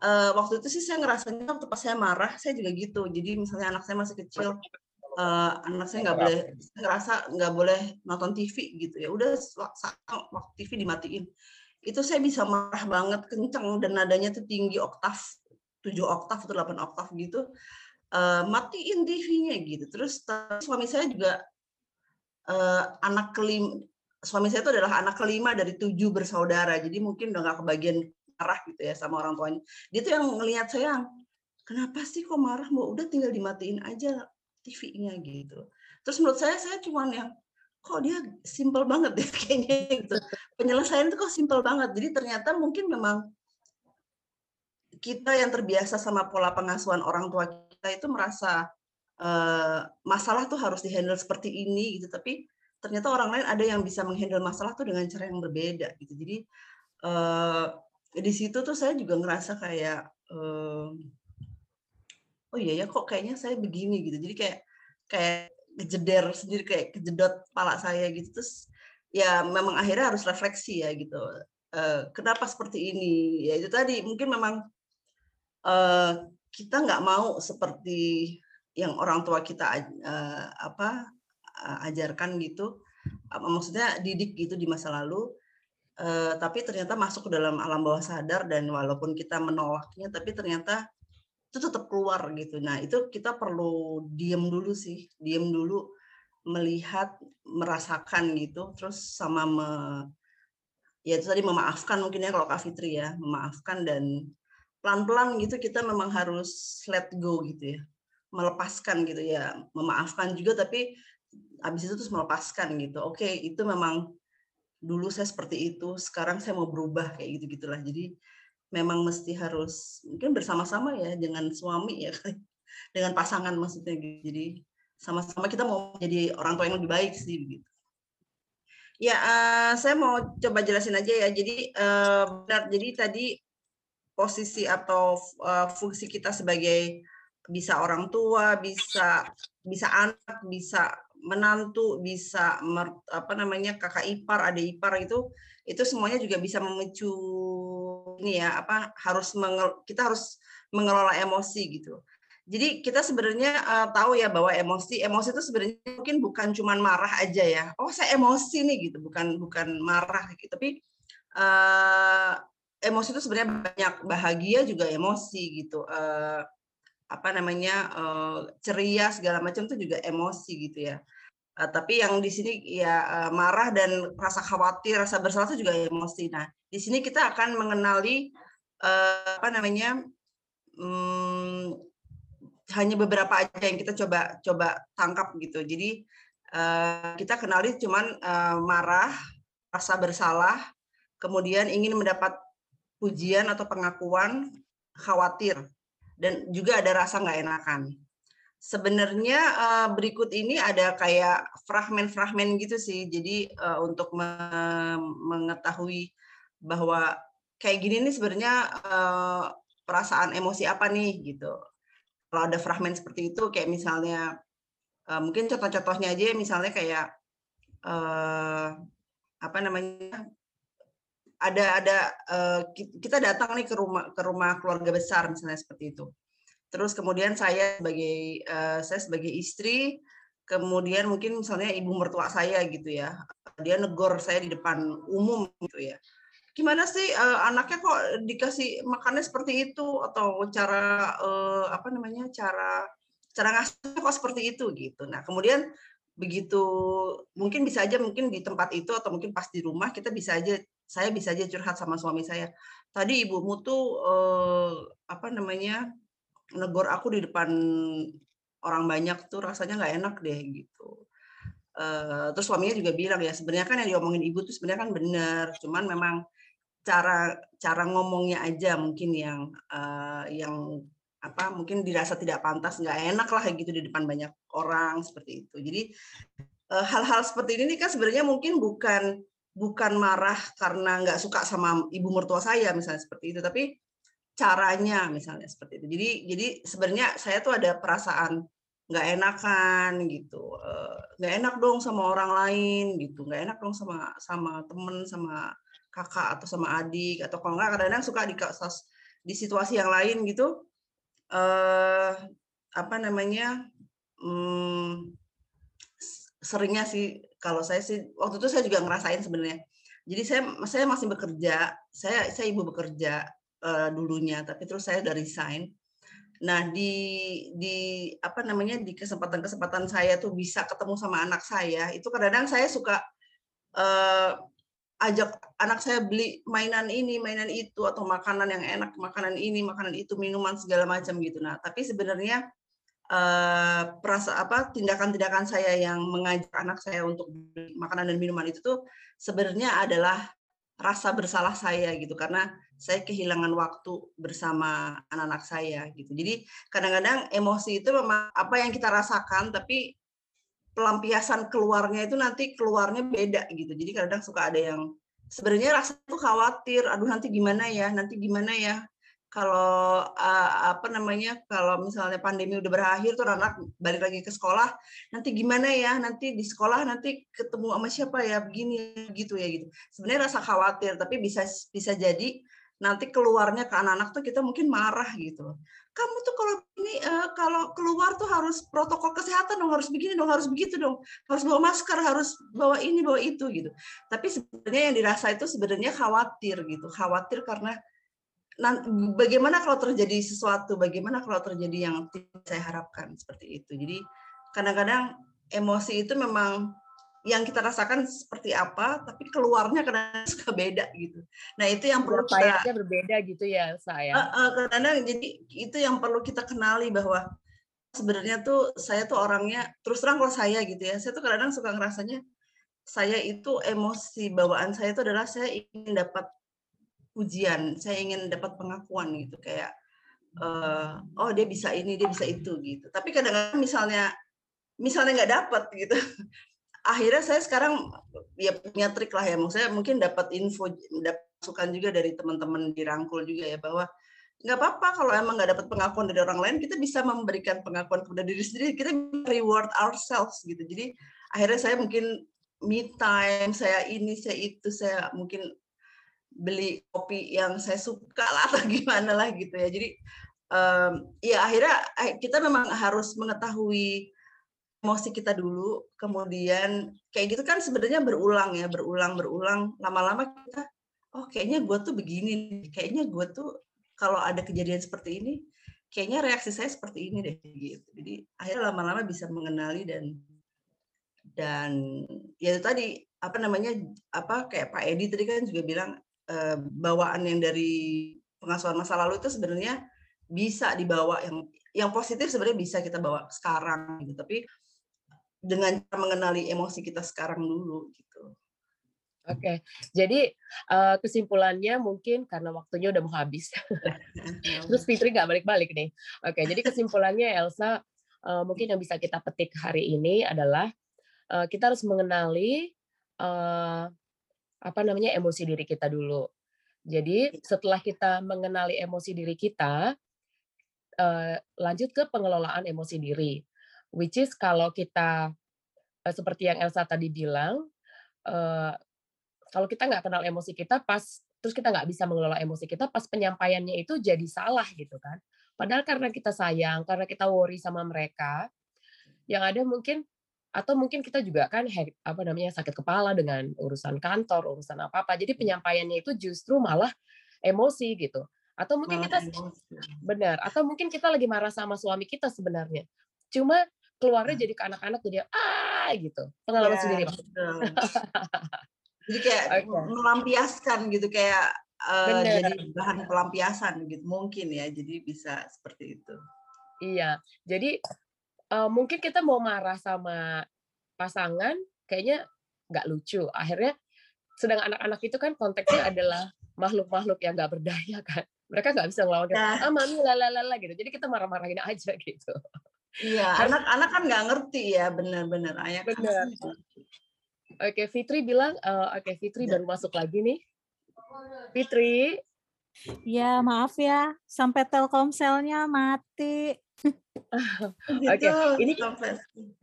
uh, waktu itu sih saya ngerasanya waktu pas saya marah saya juga gitu. Jadi misalnya anak saya masih kecil uh, anak saya nggak boleh saya ngerasa nggak boleh nonton TV gitu ya udah waktu TV dimatiin itu saya bisa marah banget kenceng dan nadanya tuh tinggi oktav 7 oktav atau 8 oktav gitu uh, matiin TV-nya gitu. Terus suami saya juga uh, anak kelima suami saya itu adalah anak kelima dari tujuh bersaudara. Jadi mungkin udah nggak kebagian marah gitu ya sama orang tuanya. Dia tuh yang ngelihat saya kenapa sih kok marah mau udah tinggal dimatiin aja TV-nya gitu. Terus menurut saya saya cuman yang kok dia simple banget deh kayaknya gitu. Penyelesaian itu kok simple banget. Jadi ternyata mungkin memang kita yang terbiasa sama pola pengasuhan orang tua kita itu merasa uh, masalah tuh harus dihandle seperti ini gitu. Tapi ternyata orang lain ada yang bisa menghandle masalah tuh dengan cara yang berbeda gitu. Jadi uh, di situ tuh saya juga ngerasa kayak uh, oh iya ya kok kayaknya saya begini gitu. Jadi kayak kayak kejeder sendiri kayak kejedot kepala saya gitu. Terus ya memang akhirnya harus refleksi ya gitu. Uh, kenapa seperti ini? Ya itu tadi mungkin memang uh, kita nggak mau seperti yang orang tua kita uh, apa uh, ajarkan gitu. Apa maksudnya didik gitu di masa lalu. Uh, tapi ternyata masuk ke dalam alam bawah sadar dan walaupun kita menolaknya tapi ternyata itu tetap keluar gitu. Nah itu kita perlu diem dulu sih. Diem dulu melihat merasakan gitu. Terus sama me, ya itu tadi memaafkan mungkin ya kalau Kak Fitri ya memaafkan dan pelan-pelan gitu kita memang harus let go gitu ya melepaskan gitu ya memaafkan juga tapi habis itu terus melepaskan gitu oke itu memang dulu saya seperti itu sekarang saya mau berubah kayak gitu gitulah jadi memang mesti harus mungkin bersama-sama ya dengan suami ya dengan pasangan maksudnya gitu. jadi sama-sama kita mau jadi orang tua yang lebih baik sih begitu. Ya, uh, saya mau coba jelasin aja ya. Jadi uh, benar. Jadi tadi posisi atau uh, fungsi kita sebagai bisa orang tua, bisa bisa anak, bisa menantu, bisa mer, apa namanya kakak ipar, adik ipar itu itu semuanya juga bisa memicu ini ya apa harus mengel, kita harus mengelola emosi gitu. Jadi kita sebenarnya uh, tahu ya bahwa emosi emosi itu sebenarnya mungkin bukan cuma marah aja ya. Oh saya emosi nih gitu, bukan bukan marah gitu. Tapi uh, emosi itu sebenarnya banyak bahagia juga emosi gitu. Uh, apa namanya uh, ceria segala macam itu juga emosi gitu ya. Uh, tapi yang di sini ya uh, marah dan rasa khawatir, rasa bersalah itu juga emosi. Nah, di sini kita akan mengenali uh, apa namanya um, hanya beberapa aja yang kita coba coba tangkap gitu. Jadi uh, kita kenali cuman uh, marah, rasa bersalah, kemudian ingin mendapat pujian atau pengakuan, khawatir, dan juga ada rasa nggak enakan. Sebenarnya uh, berikut ini ada kayak fragmen-fragmen gitu sih. Jadi uh, untuk me mengetahui bahwa kayak gini nih sebenarnya uh, perasaan emosi apa nih gitu kalau ada fragmen seperti itu kayak misalnya mungkin contoh-contohnya aja misalnya kayak apa namanya ada ada uh, kita datang nih ke rumah ke rumah keluarga besar misalnya seperti itu. Terus kemudian saya sebagai uh, saya sebagai istri kemudian mungkin misalnya ibu mertua saya gitu ya dia negor saya di depan umum gitu ya. Gimana sih uh, anaknya kok dikasih makannya seperti itu? Atau cara uh, apa namanya cara cara ngasih kok seperti itu gitu. Nah kemudian begitu mungkin bisa aja mungkin di tempat itu atau mungkin pas di rumah kita bisa aja saya bisa aja curhat sama suami saya. Tadi ibumu tuh uh, apa namanya negor aku di depan orang banyak tuh rasanya nggak enak deh gitu. Uh, terus suaminya juga bilang ya sebenarnya kan yang diomongin ibu tuh sebenarnya kan benar, cuman memang cara cara ngomongnya aja mungkin yang uh, yang apa mungkin dirasa tidak pantas nggak enak lah gitu di depan banyak orang seperti itu. Jadi hal-hal uh, seperti ini kan sebenarnya mungkin bukan bukan marah karena nggak suka sama ibu mertua saya misalnya seperti itu tapi caranya misalnya seperti itu. Jadi jadi sebenarnya saya tuh ada perasaan nggak enakan gitu nggak uh, enak dong sama orang lain gitu nggak enak dong sama sama temen sama kakak atau sama adik atau kalau enggak kadang-kadang suka di di situasi yang lain gitu eh apa namanya hmm, seringnya sih kalau saya sih waktu itu saya juga ngerasain sebenarnya. Jadi saya saya masih bekerja saya saya ibu bekerja uh, dulunya tapi terus saya udah resign. Nah di di apa namanya di kesempatan-kesempatan saya tuh bisa ketemu sama anak saya itu kadang-kadang saya suka uh, ajak anak saya beli mainan ini, mainan itu, atau makanan yang enak, makanan ini, makanan itu, minuman segala macam gitu. Nah, tapi sebenarnya uh, perasa apa tindakan-tindakan saya yang mengajak anak saya untuk beli makanan dan minuman itu tuh sebenarnya adalah rasa bersalah saya gitu karena saya kehilangan waktu bersama anak-anak saya gitu. Jadi kadang-kadang emosi itu memang apa yang kita rasakan tapi pelampiasan keluarnya itu nanti keluarnya beda gitu. Jadi kadang suka ada yang sebenarnya rasa tuh khawatir, aduh nanti gimana ya, nanti gimana ya. Kalau uh, apa namanya, kalau misalnya pandemi udah berakhir tuh anak balik lagi ke sekolah, nanti gimana ya, nanti di sekolah nanti ketemu sama siapa ya, begini gitu ya gitu. Sebenarnya rasa khawatir, tapi bisa bisa jadi nanti keluarnya ke anak-anak tuh kita mungkin marah gitu kamu tuh kalau ini uh, kalau keluar tuh harus protokol kesehatan dong harus begini dong harus begitu dong. Harus bawa masker harus bawa ini bawa itu gitu. Tapi sebenarnya yang dirasa itu sebenarnya khawatir gitu. Khawatir karena bagaimana kalau terjadi sesuatu bagaimana kalau terjadi yang saya harapkan seperti itu. Jadi kadang-kadang emosi itu memang yang kita rasakan seperti apa, tapi keluarnya kadang suka beda gitu. Nah itu yang perlu kita berbeda gitu ya saya. Uh, uh, kadang jadi itu yang perlu kita kenali bahwa sebenarnya tuh saya tuh orangnya terus terang kalau saya gitu ya, saya tuh kadang-kadang suka ngerasanya saya itu emosi bawaan saya itu adalah saya ingin dapat ujian, saya ingin dapat pengakuan gitu kayak uh, oh dia bisa ini dia bisa itu gitu. Tapi kadang-kadang misalnya misalnya nggak dapat gitu akhirnya saya sekarang ya punya trik lah ya. Maksudnya mungkin dapat info dapat masukan juga dari teman-teman di rangkul juga ya bahwa nggak apa-apa kalau emang nggak dapat pengakuan dari orang lain kita bisa memberikan pengakuan kepada diri sendiri. Kita reward ourselves gitu. Jadi akhirnya saya mungkin me time saya ini saya itu saya mungkin beli kopi yang saya suka lah atau gimana lah gitu ya. Jadi um, ya akhirnya eh, kita memang harus mengetahui emosi kita dulu, kemudian kayak gitu kan sebenarnya berulang ya, berulang berulang, lama-lama kita, oh kayaknya gue tuh begini, kayaknya gue tuh kalau ada kejadian seperti ini, kayaknya reaksi saya seperti ini deh gitu. Jadi akhirnya lama-lama bisa mengenali dan dan ya itu tadi apa namanya apa kayak Pak Edi tadi kan juga bilang eh, bawaan yang dari pengasuhan masa lalu itu sebenarnya bisa dibawa yang yang positif sebenarnya bisa kita bawa sekarang gitu tapi dengan mengenali emosi kita sekarang dulu gitu. Oke, jadi uh, kesimpulannya mungkin karena waktunya udah mau habis. Terus Fitri nggak balik-balik nih. Oke, jadi kesimpulannya Elsa uh, mungkin yang bisa kita petik hari ini adalah uh, kita harus mengenali uh, apa namanya emosi diri kita dulu. Jadi iya. setelah kita mengenali emosi diri kita, uh, lanjut ke pengelolaan emosi diri which is kalau kita uh, seperti yang Elsa tadi bilang, uh, kalau kita nggak kenal emosi kita pas terus kita nggak bisa mengelola emosi kita pas penyampaiannya itu jadi salah gitu kan. Padahal karena kita sayang, karena kita worry sama mereka, yang ada mungkin atau mungkin kita juga kan apa namanya sakit kepala dengan urusan kantor, urusan apa-apa. Jadi penyampaiannya itu justru malah emosi gitu. Atau mungkin malah kita emosi. benar, atau mungkin kita lagi marah sama suami kita sebenarnya. Cuma keluarnya jadi ke anak-anak jadi ah! gitu. Pengalaman yeah, sendiri jadi kayak okay. melampiaskan gitu kayak uh, jadi bahan pelampiasan gitu mungkin ya jadi bisa seperti itu. Iya jadi uh, mungkin kita mau marah sama pasangan kayaknya nggak lucu. Akhirnya sedang anak-anak itu kan konteksnya adalah makhluk-makhluk yang nggak berdaya kan. Mereka nggak bisa ngelawan nah. ah mami lalala gitu. Jadi kita marah-marahin aja gitu Iya, anak-anak kan nggak ngerti ya, benar-benar. Ayah benar. Oke, Fitri bilang, uh, oke Fitri ya. baru masuk lagi nih. Fitri. Ya, maaf ya, sampai Telkomselnya mati. oke, okay. ini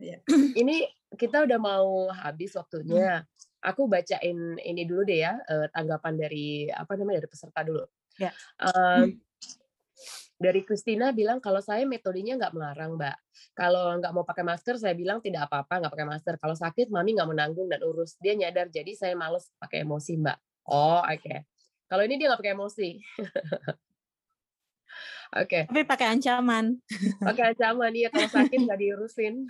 ya. ini kita udah mau habis waktunya. Aku bacain ini dulu deh ya, uh, tanggapan dari apa namanya dari peserta dulu. Ya. Um, dari Christina bilang kalau saya metodenya nggak melarang mbak kalau nggak mau pakai masker saya bilang tidak apa-apa nggak pakai masker kalau sakit mami nggak menanggung dan urus dia nyadar jadi saya males pakai emosi mbak oh oke okay. kalau ini dia nggak pakai emosi Oke. Okay. Tapi pakai ancaman. Pakai ancaman iya kalau sakit nggak diurusin.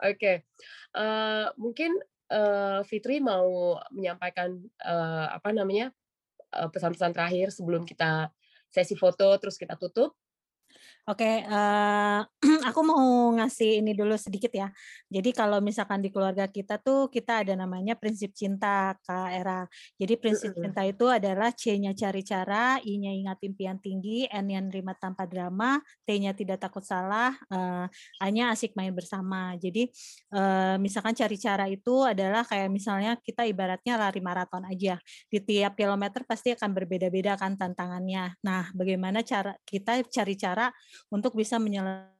Oke. okay. Uh, eh, mungkin uh, Fitri mau menyampaikan uh, apa namanya pesan-pesan terakhir sebelum kita sesi foto terus kita tutup Oke, uh, aku mau ngasih ini dulu sedikit ya. Jadi kalau misalkan di keluarga kita tuh kita ada namanya prinsip cinta Kak Era. Jadi prinsip cinta itu adalah C-nya cari cara, I-nya ingat impian tinggi, N-nya nerima tanpa drama, T-nya tidak takut salah, uh, A-nya asik main bersama. Jadi uh, misalkan cari cara itu adalah kayak misalnya kita ibaratnya lari maraton aja. Di tiap kilometer pasti akan berbeda-beda kan tantangannya. Nah, bagaimana cara kita cari cara untuk bisa menyelesaikan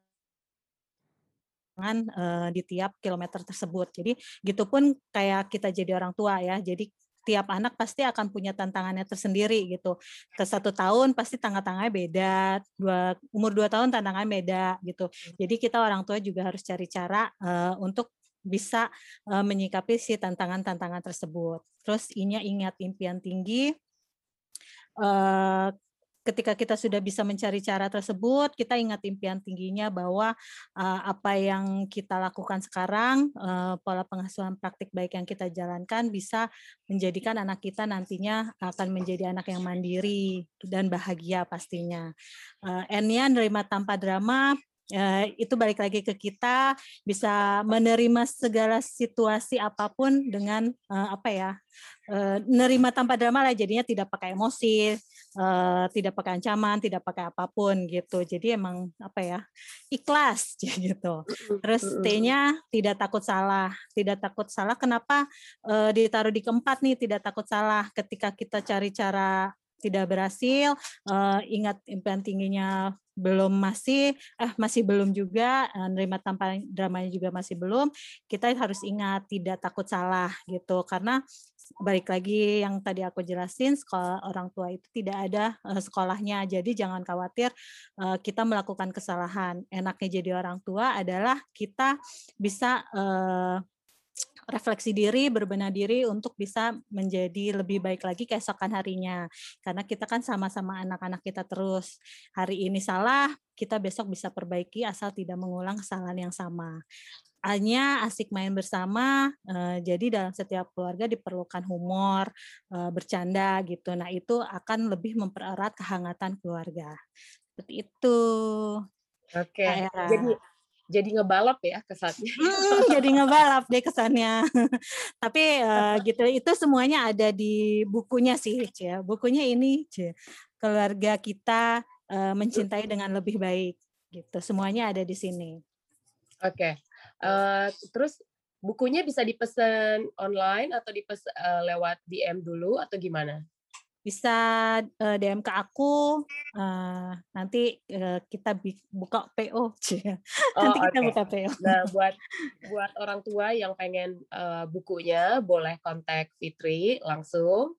uh, di tiap kilometer tersebut. Jadi gitu pun kayak kita jadi orang tua ya. Jadi tiap anak pasti akan punya tantangannya tersendiri gitu. Ke satu tahun pasti tangga-tangganya beda, dua, umur dua tahun tantangannya beda gitu. Jadi kita orang tua juga harus cari cara uh, untuk bisa uh, menyikapi si tantangan-tantangan tersebut. Terus inya ingat impian tinggi, uh, ketika kita sudah bisa mencari cara tersebut, kita ingat impian tingginya bahwa uh, apa yang kita lakukan sekarang, uh, pola pengasuhan praktik baik yang kita jalankan bisa menjadikan anak kita nantinya akan menjadi anak yang mandiri dan bahagia pastinya. Uh, N-nya nerima tanpa drama, Uh, itu balik lagi ke kita bisa menerima segala situasi apa pun dengan uh, apa ya uh, nerima tanpa drama lah jadinya tidak pakai emosi uh, tidak pakai ancaman, tidak pakai apa pun gitu. Jadi emang apa ya ikhlas gitu. Terus T-nya tidak takut salah, tidak takut salah. Kenapa uh, ditaruh di keempat nih? Tidak takut salah. Ketika kita cari cara tidak berhasil, uh, ingat impian tingginya belum masih eh masih belum juga nerima tanpa dramanya juga masih belum kita harus ingat tidak takut salah gitu. Karena balik lagi yang tadi aku jelasin sekolah orang tua itu tidak ada uh, sekolahnya. Jadi jangan khawatir uh, kita melakukan kesalahan. Enaknya jadi orang tua adalah kita bisa uh, refleksi diri, berbenah diri untuk bisa menjadi lebih baik lagi keesokan harinya. Karena kita kan sama-sama anak-anak kita terus. Hari ini salah, kita besok bisa perbaiki asal tidak mengulang kesalahan yang sama. Hanya asik main bersama, uh, jadi dalam setiap keluarga diperlukan humor, uh, bercanda gitu. Nah itu akan lebih mempererat kehangatan keluarga. Seperti itu. Oke. Okay. Jadi jadi ngebalap ya kesannya. Hmm, jadi ngebalap deh kesannya. Tapi uh, gitu itu semuanya ada di bukunya sih, ya. Bukunya ini, C. keluarga kita uh, mencintai dengan lebih baik gitu. Semuanya ada di sini. Oke. Okay. Uh, terus bukunya bisa dipesan online atau dipes uh, lewat DM dulu atau gimana? Bisa uh, DM ke aku uh, nanti uh, kita buka PO oh, nanti kita okay. buka PO nah buat buat orang tua yang pengen uh, bukunya boleh kontak Fitri langsung.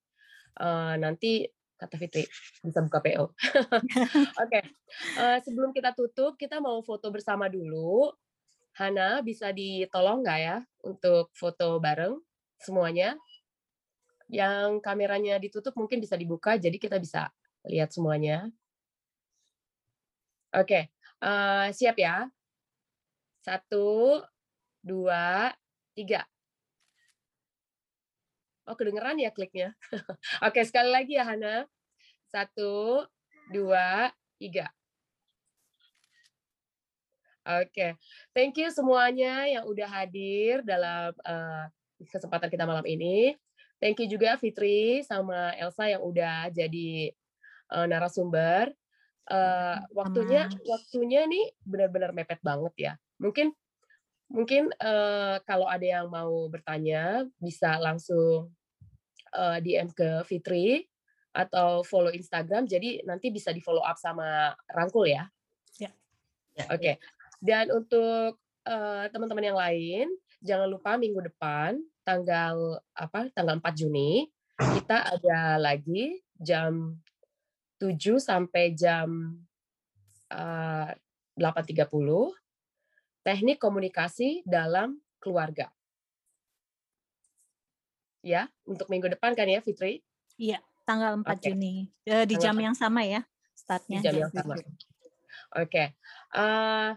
Uh, nanti kata Fitri bisa buka PO oke okay. uh, sebelum kita tutup kita mau foto bersama dulu. Hana bisa ditolong nggak ya untuk foto bareng semuanya yang kameranya ditutup mungkin bisa dibuka, jadi kita bisa lihat semuanya. Oke, uh, siap ya? Satu, dua, tiga. Oh, kedengeran ya kliknya? Oke, sekali lagi ya, Hana. Satu, dua, tiga. Oke, thank you semuanya yang udah hadir dalam uh, kesempatan kita malam ini. Thank you juga Fitri sama Elsa yang udah jadi uh, narasumber. Uh, waktunya waktunya nih benar-benar mepet banget ya. Mungkin mungkin uh, kalau ada yang mau bertanya bisa langsung uh, DM ke Fitri atau follow Instagram. Jadi nanti bisa di follow up sama Rangkul ya. Ya. ya Oke. Okay. Dan untuk teman-teman uh, yang lain, jangan lupa minggu depan tanggal apa tanggal 4 Juni kita ada lagi jam 7 sampai jam uh, eh, 8.30 teknik komunikasi dalam keluarga. Ya, untuk minggu depan kan ya Fitri? Iya, tanggal 4 okay. Juni. Uh, di jam yang sama ya startnya. Di jam yang sama. Oke. Okay. Uh, eh,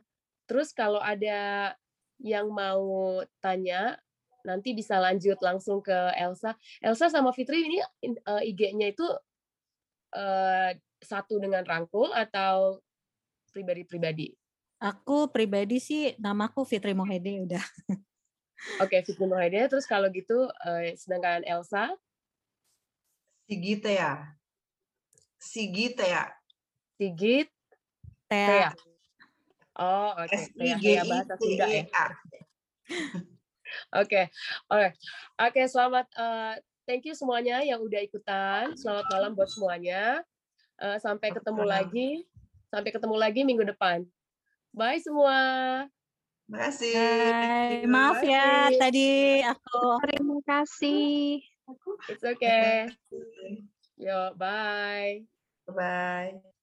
terus kalau ada yang mau tanya nanti bisa lanjut langsung ke Elsa. Elsa sama Fitri ini uh, IG-nya itu uh, satu dengan Rangkul atau pribadi-pribadi? Aku pribadi sih namaku Fitri Mohede udah. Oke, okay, Fitri Mohede. Terus kalau gitu uh, sedangkan Elsa? Sigit ya. Sigit ya. Sigit Tea. Oh, oke. Okay. Tea bahasa Sunda ya. Oke, oke, oke. Selamat, uh, thank you semuanya yang udah ikutan. Selamat malam buat semuanya. Uh, sampai ketemu lagi, sampai ketemu lagi minggu depan. Bye semua. Terima kasih. Bye. Maaf ya tadi aku. Terima kasih. It's okay. Yo, bye. Bye.